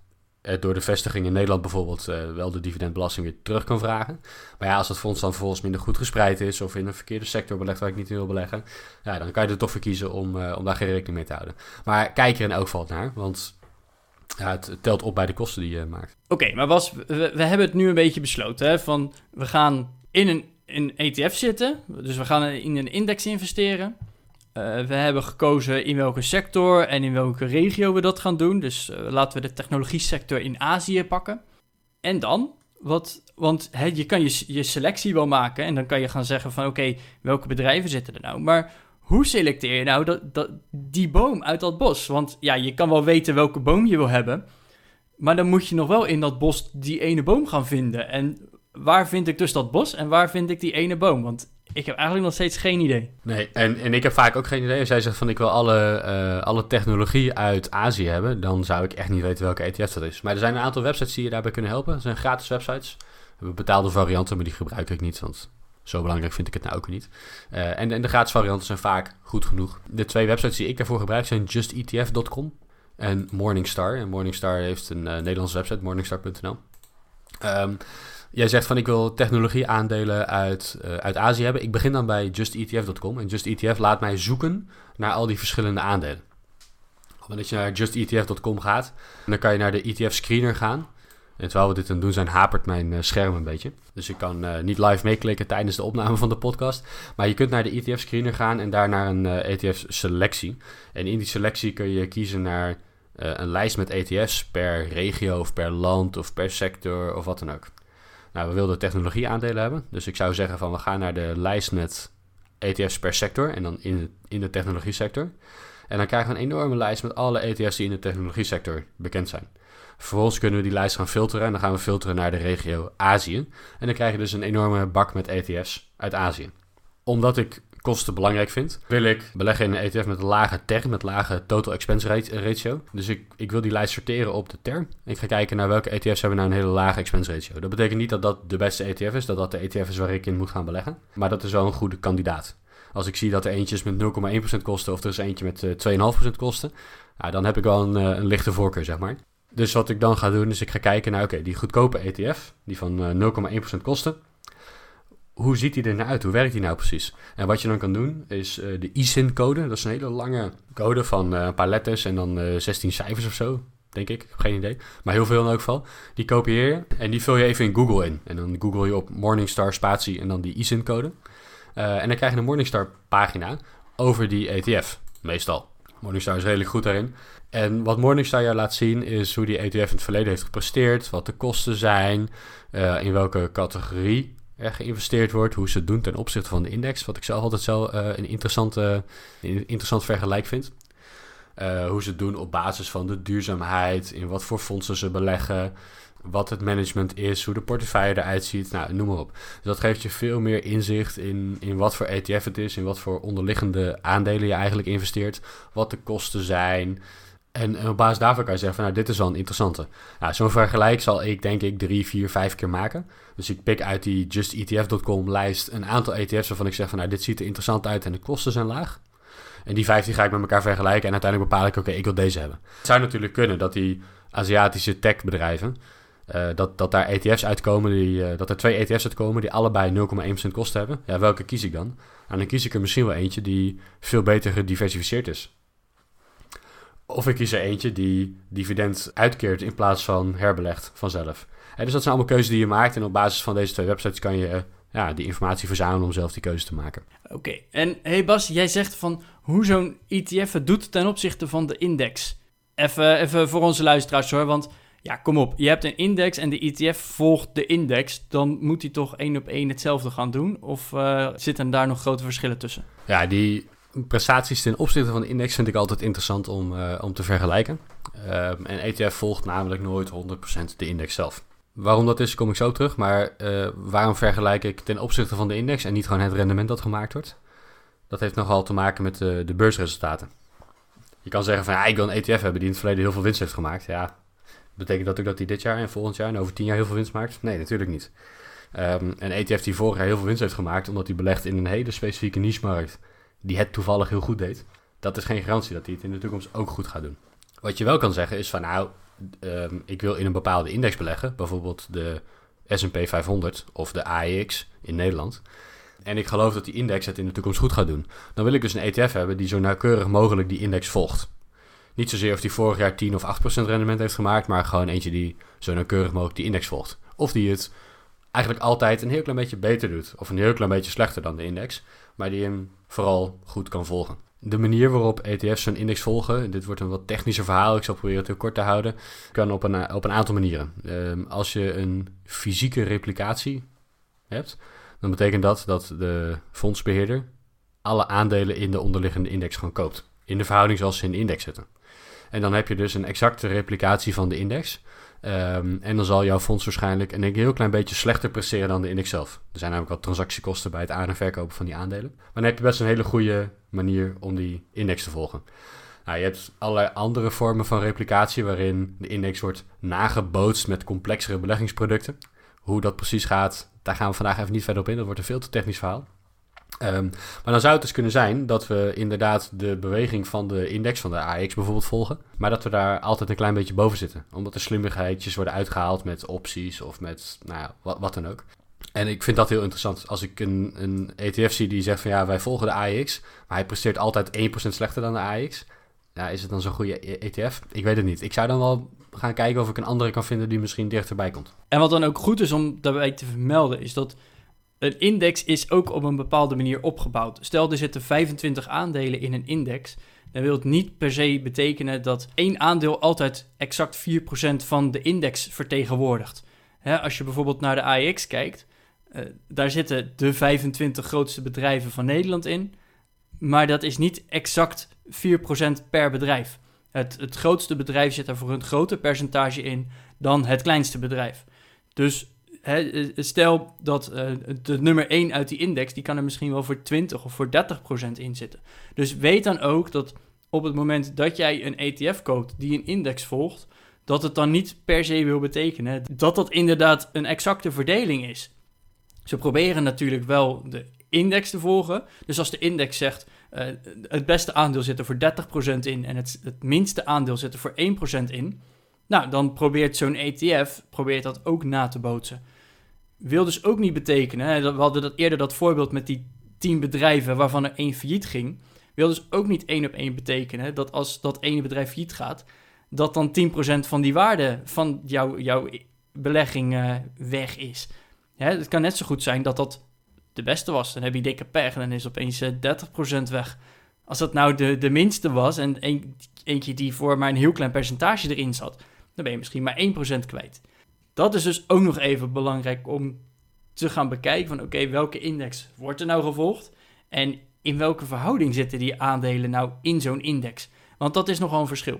Speaker 2: door de vestiging in Nederland bijvoorbeeld uh, wel de dividendbelasting weer terug kan vragen. Maar ja, als dat fonds dan vervolgens minder goed gespreid is of in een verkeerde sector belegt waar ik niet in wil beleggen, ja, dan kan je er toch voor kiezen om, uh, om daar geen rekening mee te houden. Maar kijk er in elk geval naar, want het, telt op bij de kosten die je maakt.
Speaker 1: Oké, maar was, we, we, hebben het nu een beetje besloten, hè, van we gaan in een, in ETF zitten, dus we gaan in een index investeren. Uh, we hebben gekozen in welke sector en in welke regio we dat gaan doen. Dus uh, laten we de technologie sector in Azië pakken. En dan, wat, want je kan je, je selectie wel maken en dan kan je gaan zeggen van oké, welke bedrijven zitten er nou? Maar hoe selecteer je nou dat, dat, die boom uit dat bos? Want ja, je kan wel weten welke boom je wil hebben, maar dan moet je nog wel in dat bos die ene boom gaan vinden. En waar vind ik dus dat bos en waar vind ik die ene boom? Want ik heb eigenlijk nog steeds geen idee.
Speaker 2: Nee, en, en ik heb vaak ook geen idee. Als jij zegt van ik wil alle, uh, alle technologie uit Azië hebben, dan zou ik echt niet weten welke ETF dat is. Maar er zijn een aantal websites die je daarbij kunnen helpen. Er zijn gratis websites. We hebben betaalde varianten, maar die gebruik ik niet, want zo belangrijk vind ik het nou ook niet. Uh, en, en de gratis varianten zijn vaak goed genoeg. De twee websites die ik daarvoor gebruik zijn justetf.com en Morningstar. En Morningstar heeft een uh, Nederlandse website, morningstar.nl. Um, Jij zegt van ik wil technologie aandelen uit, uh, uit Azië hebben. Ik begin dan bij justetf.com. En justetf laat mij zoeken naar al die verschillende aandelen. Want je naar justetf.com gaat, dan kan je naar de ETF screener gaan. En terwijl we dit aan doen zijn, hapert mijn uh, scherm een beetje. Dus ik kan uh, niet live meeklikken tijdens de opname van de podcast. Maar je kunt naar de ETF screener gaan en daar naar een ETF selectie. En in die selectie kun je kiezen naar een lijst met ETF's per regio of per land of per sector of wat dan ook. Nou, we wilden technologie aandelen hebben. Dus ik zou zeggen van we gaan naar de lijst met ETF's per sector en dan in de, in de technologie sector. En dan krijgen we een enorme lijst met alle ETF's die in de technologie sector bekend zijn. Vervolgens kunnen we die lijst gaan filteren en dan gaan we filteren naar de regio Azië. En dan krijg je dus een enorme bak met ETF's uit Azië. Omdat ik kosten belangrijk vind, wil ik beleggen in een ETF met een lage TER, met lage total expense ratio. Dus ik, ik wil die lijst sorteren op de TER. Ik ga kijken naar welke ETF's hebben nou een hele lage expense ratio. Dat betekent niet dat dat de beste ETF is, dat dat de ETF is waar ik in moet gaan beleggen. Maar dat is wel een goede kandidaat. Als ik zie dat er eentje is met 0,1% kosten of er is eentje met uh, eh, 2,5% kosten, dan heb ik wel een, uh, een lichte voorkeur, zeg maar. Dus wat ik dan ga doen, is ik ga kijken naar, oké, die goedkope ETF, die van uh, eh, 0,1% kosten, hoe ziet die er nou uit? Hoe werkt die nou precies? En wat je dan kan doen is uh, de ISIN-code. Dat is een hele lange code van uh, een paar letters en dan uh, eh, 16 cijfers of zo, denk ik. geen idee. Maar heel veel in elk geval. Die kopieer je en die vul je even in Google in. En dan google je op Morningstar spatie en dan die ISIN-code. en dan krijg je een Morningstar pagina over die ETF, meestal. Morningstar is redelijk goed daarin. En wat Morningstar jou laat zien is hoe die ETF in het verleden heeft gepresteerd, wat de kosten zijn, in welke categorie geïnvesteerd wordt, hoe ze doen ten opzichte van de index. Wat ik zelf altijd zo uh, een, interessante, interessant vergelijk vind. Uh, hoe ze het doen op basis van de duurzaamheid, in wat voor fondsen ze beleggen, wat het management is, hoe de portefeuille eruit ziet, nou, noem maar op. Dus dat geeft je veel meer inzicht in, in wat voor ETF het is, in wat voor onderliggende aandelen je eigenlijk investeert, wat de kosten zijn, en, op basis daarvan kan je zeggen van nou, dit is wel een interessante. Nou, zo'n vergelijk zal ik denk ik drie, vier, vijf keer maken. Dus ik pik uit die justetf.com lijst een aantal ETF's waarvan ik zeg van nou, dit ziet er interessant uit en de kosten zijn laag. En die vijf die ga ik met elkaar vergelijken en uiteindelijk bepaal ik, oké, ik wil deze hebben. Het zou natuurlijk kunnen dat die Aziatische techbedrijven, uh, dat, dat daar ETF's uitkomen, die, uh, dat er twee ETF's uitkomen die allebei 0,1% kosten hebben. Ja, welke kies ik dan? Nou, dan kies ik er misschien wel eentje die veel beter gediversifieerd is. Of ik kies er eentje die dividend uitkeert in plaats van herbelegt vanzelf. dus dat zijn allemaal keuzes die je maakt. En op basis van deze twee websites kan je ja, die informatie verzamelen om zelf die keuze te maken.
Speaker 1: Oké, en hey Bas, jij zegt van hoe zo'n ETF het doet ten opzichte van de index. Even, even voor onze luisteraars hoor, want Ja, kom op. Je hebt een index en de ETF volgt de index. Dan moet hij toch één op één hetzelfde gaan doen? Of uh, zitten daar nog grote verschillen tussen?
Speaker 2: Ja, die prestaties ten opzichte van de index vind ik altijd interessant om, uh, om te vergelijken. Uh, een ETF volgt namelijk nooit 100% de index zelf. Waarom dat is, kom ik zo terug. Maar uh, waarom vergelijk ik ten opzichte van de index en niet gewoon het rendement dat gemaakt wordt? Dat heeft nogal te maken met de, de beursresultaten. Je kan zeggen van ja, ik wil een ETF hebben die in het verleden heel veel winst heeft gemaakt. Ja, betekent dat ook dat hij dit jaar en volgend jaar en over tien jaar heel veel winst maakt? Nee, natuurlijk niet. Um, een ETF die vorig jaar heel veel winst heeft gemaakt omdat hij belegt in een hele specifieke niche-markt die het toevallig heel goed deed, dat is geen garantie dat hij het in de toekomst ook goed gaat doen. Wat je wel kan zeggen is van nou, um, ik wil in een bepaalde index beleggen, bijvoorbeeld de S&P 500 of de AEX in Nederland. En ik geloof dat die index het in de toekomst goed gaat doen. Dan wil ik dus een ETF hebben die zo nauwkeurig mogelijk die index volgt. Niet zozeer of die vorig jaar 10 of 8% rendement heeft gemaakt, maar gewoon eentje die zo nauwkeurig mogelijk die index volgt. Of die het eigenlijk altijd een heel klein beetje beter doet, of een heel klein beetje slechter dan de index, maar die hem vooral goed kan volgen. De manier waarop ETF's een index volgen, dit wordt een wat technischer verhaal, ik zal proberen het heel kort te houden, kan op een, op een aantal manieren. Um, als je een fysieke replicatie hebt, dan betekent dat dat de fondsbeheerder alle aandelen in de onderliggende index gewoon koopt. In de verhouding zoals ze in de index zitten. En dan heb je dus een exacte replicatie van de index. Um, en dan zal jouw fonds waarschijnlijk een heel klein beetje slechter presteren dan de index zelf. Er zijn namelijk wat transactiekosten bij het aan- en verkopen van die aandelen. Maar dan heb je best een hele goede manier om die index te volgen. Nou, je hebt allerlei andere vormen van replicatie waarin de index wordt nagebootst met complexere beleggingsproducten. Hoe dat precies gaat, daar gaan we vandaag even niet verder op in. Dat wordt een veel te technisch verhaal. Um, maar dan zou het dus kunnen zijn dat we inderdaad de beweging van de index van de AX bijvoorbeeld volgen. Maar dat we daar altijd een klein beetje boven zitten. Omdat er slimmigheidjes worden uitgehaald met opties of met nou ja, wat, dan ook. En ik vind dat heel interessant. Als ik een, een ETF zie die zegt van ja, wij volgen de AX, maar hij presteert altijd 1% slechter dan de AX. Ja, is het dan zo'n goede ETF? Ik weet het niet. Ik zou dan wel gaan kijken of ik een andere kan vinden die misschien dichterbij komt.
Speaker 1: En wat dan ook goed is om daarbij te vermelden, is dat een index is ook op een bepaalde manier opgebouwd. Stel, er zitten 25 aandelen in een index. Dan wil het niet per se betekenen dat één aandeel altijd exact 4% van de index vertegenwoordigt. als je bijvoorbeeld naar de AEX kijkt, uh, daar zitten de 25 grootste bedrijven van Nederland in. Maar dat is niet exact 4% per bedrijf. Het, het grootste bedrijf zit er voor een groter percentage in dan het kleinste bedrijf. Dus stel dat uh, de nummer 1 uit die index, die kan er misschien wel voor 20 of voor 30 procent in zitten. Dus weet dan ook dat op het moment dat jij een ETF koopt die een index volgt, dat het dan niet per se wil betekenen dat dat inderdaad een exacte verdeling is. Ze proberen natuurlijk wel de index te volgen. Dus als de index zegt uh, het beste aandeel zit er voor 30% in en het, het minste aandeel zit er voor 1% in, nou, dan probeert zo'n ETF probeert dat ook na te bootsen. Wil dus ook niet betekenen, hè, we hadden dat eerder dat voorbeeld met die 10 bedrijven waarvan er één failliet ging. Wil dus ook niet één op één betekenen dat als dat ene bedrijf failliet gaat, dat dan 10% van die waarde van jouw, jouw belegging uh, weg is. Het kan net zo goed zijn dat dat de beste was. Dan heb je dikke pech en dan is opeens uh, eh, 30% weg. Als dat nou de, de minste was en een, eentje die voor maar een heel klein percentage erin zat, dan ben je misschien maar 1% kwijt. Dat is dus ook nog even belangrijk om te gaan bekijken van oké, welke index wordt er nou gevolgd? En in welke verhouding zitten die aandelen nou in zo'n index? Want dat is nogal een verschil.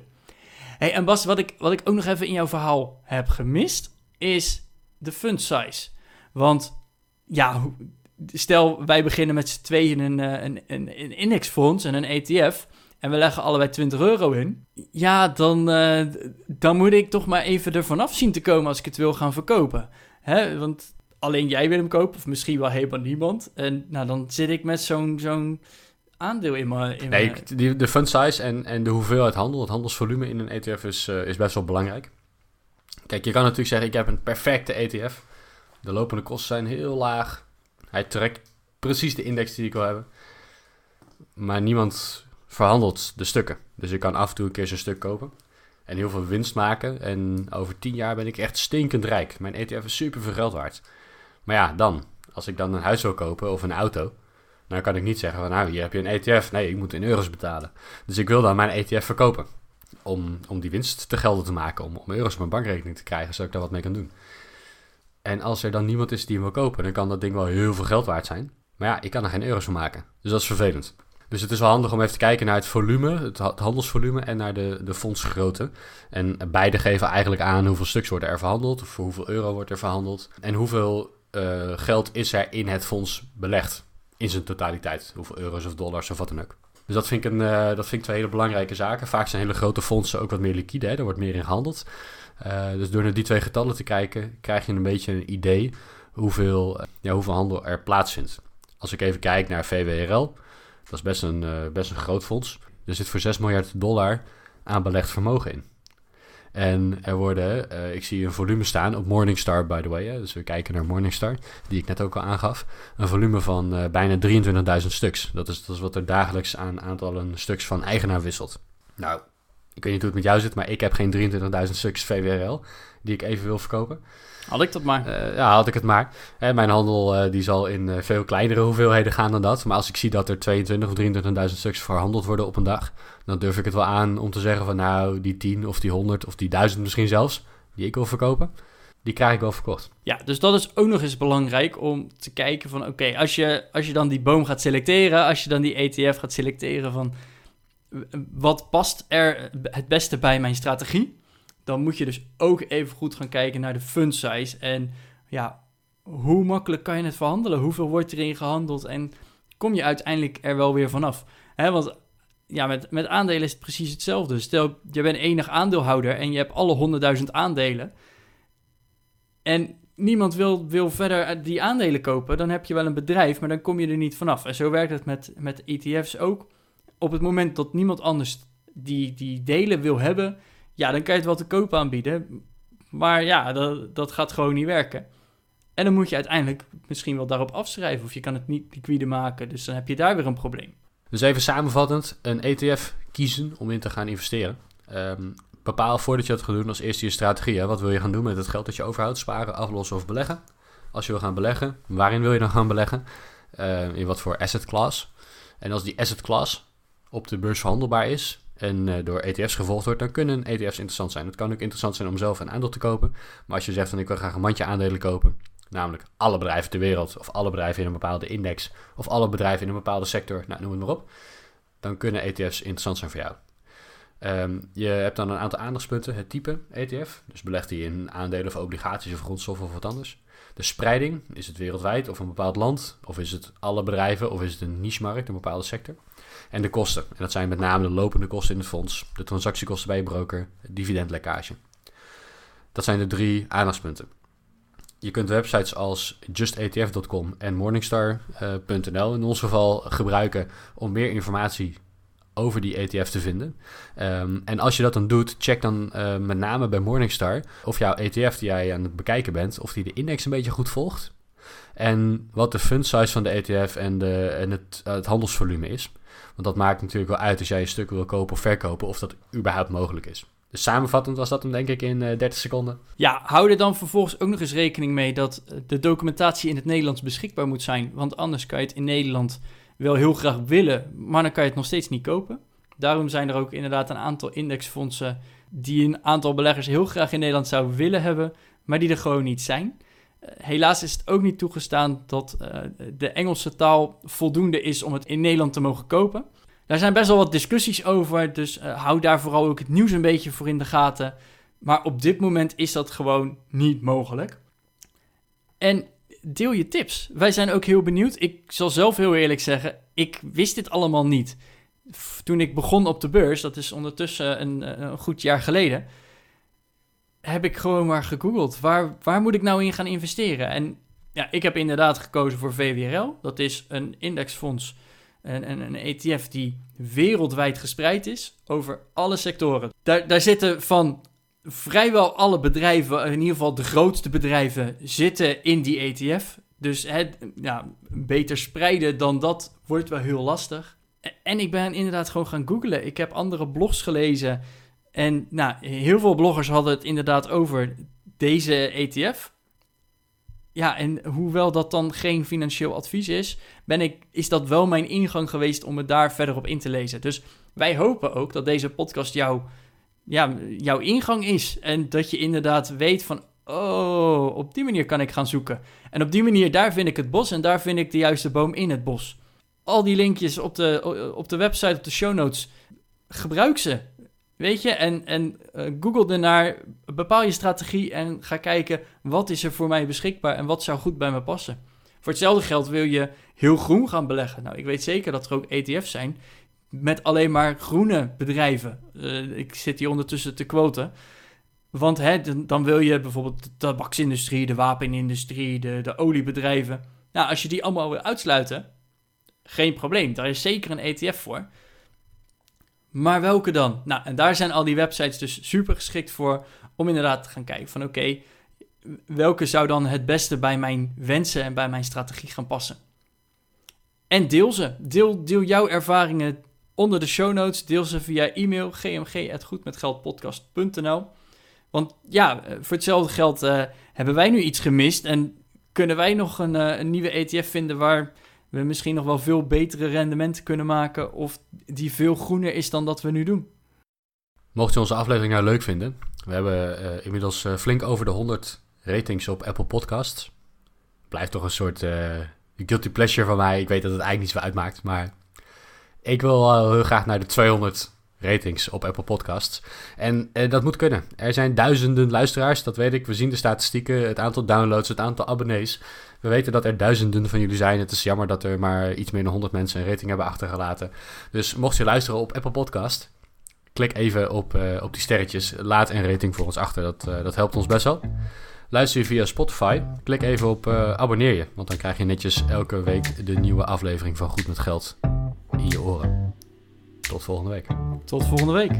Speaker 1: Hey, en Bas, wat ik, wat ik ook nog even in jouw verhaal heb gemist, is de fund size. Want ja, stel wij beginnen met z'n tweeën een, eh, een, een, een indexfonds en een ETF en we leggen allebei 20 euro in, ja, dan, uh, dan moet ik toch maar even ervan af zien te komen als ik het wil gaan verkopen. Hè? Want alleen jij wil hem kopen, of misschien wel helemaal niemand. En nou, dan zit ik met zo'n zo'n aandeel in mijn... In
Speaker 2: nee, die, de fund size en, en de hoeveelheid handel, het handelsvolume in een ETF is, uh, is best wel belangrijk. Kijk, je kan natuurlijk zeggen, ik heb een perfecte ETF. De lopende kosten zijn heel laag. Hij trekt precies de index die ik wil hebben. Maar niemand verhandelt de stukken. Dus ik kan af en toe een keer zo'n stuk kopen. En heel veel winst maken. En over tien jaar ben ik echt stinkend rijk. Mijn ETF is super veel geld waard. Maar ja, dan. Als ik dan een huis wil kopen of een auto. Dan kan ik niet zeggen van nou, hier heb je een ETF. Nee, ik moet in euro's betalen. Dus ik wil dan mijn ETF verkopen. om, om die winst te gelden te maken, om, om euro's op mijn bankrekening te krijgen, zodat ik daar wat mee kan doen. En als er dan niemand is die hem wil kopen, dan kan dat ding wel heel veel geld waard zijn. Maar ja, ik kan er geen euro's van maken. Dus dat is vervelend. Dus het is wel handig om even te kijken naar het volume, het handelsvolume en naar de, de fondsgrootte. En beide geven eigenlijk aan hoeveel stuks worden er verhandeld, voor hoeveel euro wordt er verhandeld. En hoeveel uh, geld is er in het fonds belegd in zijn totaliteit. Hoeveel euro's of dollars of wat dan ook. Dus dat vind ik, een, uh, dat vind ik twee hele belangrijke zaken. Vaak zijn hele grote fondsen ook wat meer liquide, hè? er wordt meer in gehandeld. Uh, dus door naar die twee getallen te kijken, krijg je een beetje een idee hoeveel, ja, hoeveel handel er plaatsvindt. Als ik even kijk naar VWRL, dat is best een, uh, best een groot fonds. Er zit voor 6 miljard dollar aan belegd vermogen in. En er worden, uh, ik zie een volume staan op Morningstar, by the way. Dus we kijken naar Morningstar, die ik net ook al aangaf. Een volume van uh, bijna 23.000 stuks. Dat is, dat is wat er dagelijks aan aantallen stuks van eigenaar wisselt. Nou, ik weet niet hoe het met jou zit, maar ik heb geen 23.000 stuks VWRL die ik even wil verkopen.
Speaker 1: Had ik dat maar.
Speaker 2: Uh, ja, had ik het maar. Hè, mijn handel uh, die zal in uh, veel kleinere hoeveelheden gaan dan dat. Maar als ik zie dat er 22 of 23.000 stuks verhandeld worden op een dag, dan durf ik het wel aan om te zeggen van nou, die 10 of die 100 of die 1000 misschien zelfs, die ik wil verkopen, die krijg ik wel verkocht.
Speaker 1: Ja, dus dat is ook nog eens belangrijk om te kijken van oké, okay, als, je, als je dan die boom gaat selecteren, als je dan die ETF gaat selecteren van wat past er het beste bij mijn strategie? dan moet je dus ook even goed gaan kijken naar de fund size. En ja, hoe makkelijk kan je het verhandelen? Hoeveel wordt erin gehandeld? En kom je uiteindelijk er wel weer vanaf? Want ja, met, met aandelen is het precies hetzelfde. Stel, je bent enig aandeelhouder en je hebt alle 100.000 aandelen. En niemand wil, wil verder die aandelen kopen. Dan heb je wel een bedrijf, maar dan kom je er niet vanaf. En zo werkt het met, met ETF's ook. Op het moment dat niemand anders die, die delen wil hebben, ja, dan kan je het wel te koop aanbieden. Maar ja, dat, dat gaat gewoon niet werken. En dan moet je uiteindelijk misschien wel daarop afschrijven. Of je kan het niet liquide maken. Dus dan heb je daar weer een probleem.
Speaker 2: Dus even samenvattend, een ETF kiezen om in te gaan investeren. Um, bepaal voordat je dat gaat doen als eerste je strategie. Wat wil je gaan doen met het geld dat je overhoudt? Sparen, aflossen of beleggen? Als je wil gaan beleggen, waarin wil je dan gaan beleggen? Uh, in wat voor asset class? En als die asset class op de beurs verhandelbaar is, en uh, door ETF's gevolgd wordt, dan kunnen ETF's interessant zijn. Het kan ook interessant zijn om zelf een aandeel te kopen. Maar als je zegt van ik wil graag een mandje aandelen kopen, namelijk alle bedrijven ter wereld, of alle bedrijven in een bepaalde index, of alle bedrijven in een bepaalde sector, nou, noem het maar op, dan kunnen ETF's interessant zijn voor jou. Um, je hebt dan een aantal aandachtspunten. Het type ETF, dus belegt die in aandelen of obligaties of grondstoffen of wat anders. De spreiding, is het wereldwijd of een bepaald land, of is het alle bedrijven, of is het een niche-markt, een bepaalde sector. En de kosten. En dat zijn met name de lopende kosten in het fonds, de transactiekosten bij je broker, dividendlekkage. Dat zijn de drie aandachtspunten. Je kunt websites als justetf.com en morningstar.nl in ons geval gebruiken om meer informatie over die ETF te vinden. Um, en als je dat dan doet, check dan uh, met name bij Morningstar of jouw ETF die jij aan het bekijken bent, of die de index een beetje goed volgt. En wat de fund size van de ETF en, de, en het, het handelsvolume is. Want dat maakt natuurlijk wel uit als jij een stuk wil kopen of verkopen, of dat überhaupt mogelijk is. Dus samenvattend was dat hem denk ik in uh, 30 seconden.
Speaker 1: Ja, hou er dan vervolgens ook nog eens rekening mee dat de documentatie in het Nederlands beschikbaar moet zijn. Want anders kan je het in Nederland wel heel graag willen, maar dan kan je het nog steeds niet kopen. Daarom zijn er ook inderdaad een aantal indexfondsen die een aantal beleggers heel graag in Nederland zouden willen hebben, maar die er gewoon niet zijn. Eh, helaas is het ook niet toegestaan dat uh, de Engelse taal voldoende is om het in Nederland te mogen kopen. Daar zijn best wel wat discussies over, dus uh, hou daar vooral ook het nieuws een beetje voor in de gaten. Maar op dit moment is dat gewoon niet mogelijk. En deel je tips. Wij zijn ook heel benieuwd. Ik zal zelf heel eerlijk zeggen, ik wist dit allemaal niet. Toen ik begon op de beurs, dat is ondertussen een, een goed jaar geleden, heb ik gewoon maar gegoogeld. Waar, waar moet ik nou in gaan investeren? En ja, ik heb inderdaad gekozen voor VWRL. Dat is een indexfonds, een, een, een ETF die wereldwijd gespreid is over alle sectoren. Daar, daar zitten van vrijwel alle bedrijven, in ieder geval de grootste bedrijven, zitten in die ETF. Dus het, ja, beter spreiden dan dat wordt wel heel lastig. En ik ben inderdaad gewoon gaan googlen. Ik heb andere blogs gelezen. En nou, heel veel bloggers hadden het inderdaad over deze ETF. Ja, en hoewel dat dan geen financieel advies is, ben ik, is dat wel mijn ingang geweest om me daar verder op in te lezen. Dus wij hopen ook dat deze podcast jou ja, jouw ingang is. En dat je inderdaad weet van, oh, op die manier kan ik gaan zoeken. En op die manier, daar vind ik het bos en daar vind ik de juiste boom in het bos. Al die linkjes op de, op de website, op de show notes, gebruik ze. Weet je, en, en uh, google ernaar, bepaal je strategie en ga kijken wat is er voor mij beschikbaar en wat zou goed bij me passen. Voor hetzelfde geld wil je heel groen gaan beleggen. Nou, ik weet zeker dat er ook ETF's zijn met alleen maar groene bedrijven. Uh, ik zit hier ondertussen te quoten. Want hè, dan wil je bijvoorbeeld de tabaksindustrie, de wapenindustrie, de, de oliebedrijven. Nou, als je die allemaal wil uitsluiten, geen probleem. Daar is zeker een ETF voor. Maar welke dan? Nou, en daar zijn al die websites dus super geschikt voor om inderdaad te gaan kijken van oké, welke zou dan het beste bij mijn wensen en bij mijn strategie gaan passen? En deel ze. Deel, deel jouw ervaringen onder de show notes. Deel ze via e-mail gmg.goedmetgeldpodcast.nl Want ja, eh, voor hetzelfde geld uh, hebben wij nu iets gemist en kunnen wij nog een, uh, een nieuwe ETF vinden waar we misschien nog wel veel betere rendementen kunnen maken of die veel groener is dan dat we nu doen.
Speaker 2: Mocht je onze aflevering nou leuk vinden, we hebben uh, inmiddels uh, flink over de 100 ratings op Apple Podcasts. Blijft toch een soort uh, guilty pleasure van mij. Ik weet dat het eigenlijk niet zo uitmaakt, maar ik wil heel graag naar de 200 ratings op Apple Podcasts. En dat moet kunnen. Er zijn duizenden luisteraars, dat weet ik. We zien de statistieken, het aantal downloads, het aantal abonnees. We weten dat er duizenden van jullie zijn. Het is jammer dat er maar iets meer dan 100 mensen een rating hebben achtergelaten. Dus mocht je luisteren op Apple Podcast, klik even op, uh, op die sterretjes. Laat een rating voor ons achter. Dat, uh, dat helpt ons best wel. Luister je via Spotify, klik even op uh, abonneer je. Want dan krijg je netjes elke week de nieuwe aflevering van Goed met Geld in je oren. Tot volgende week.
Speaker 1: Tot volgende week.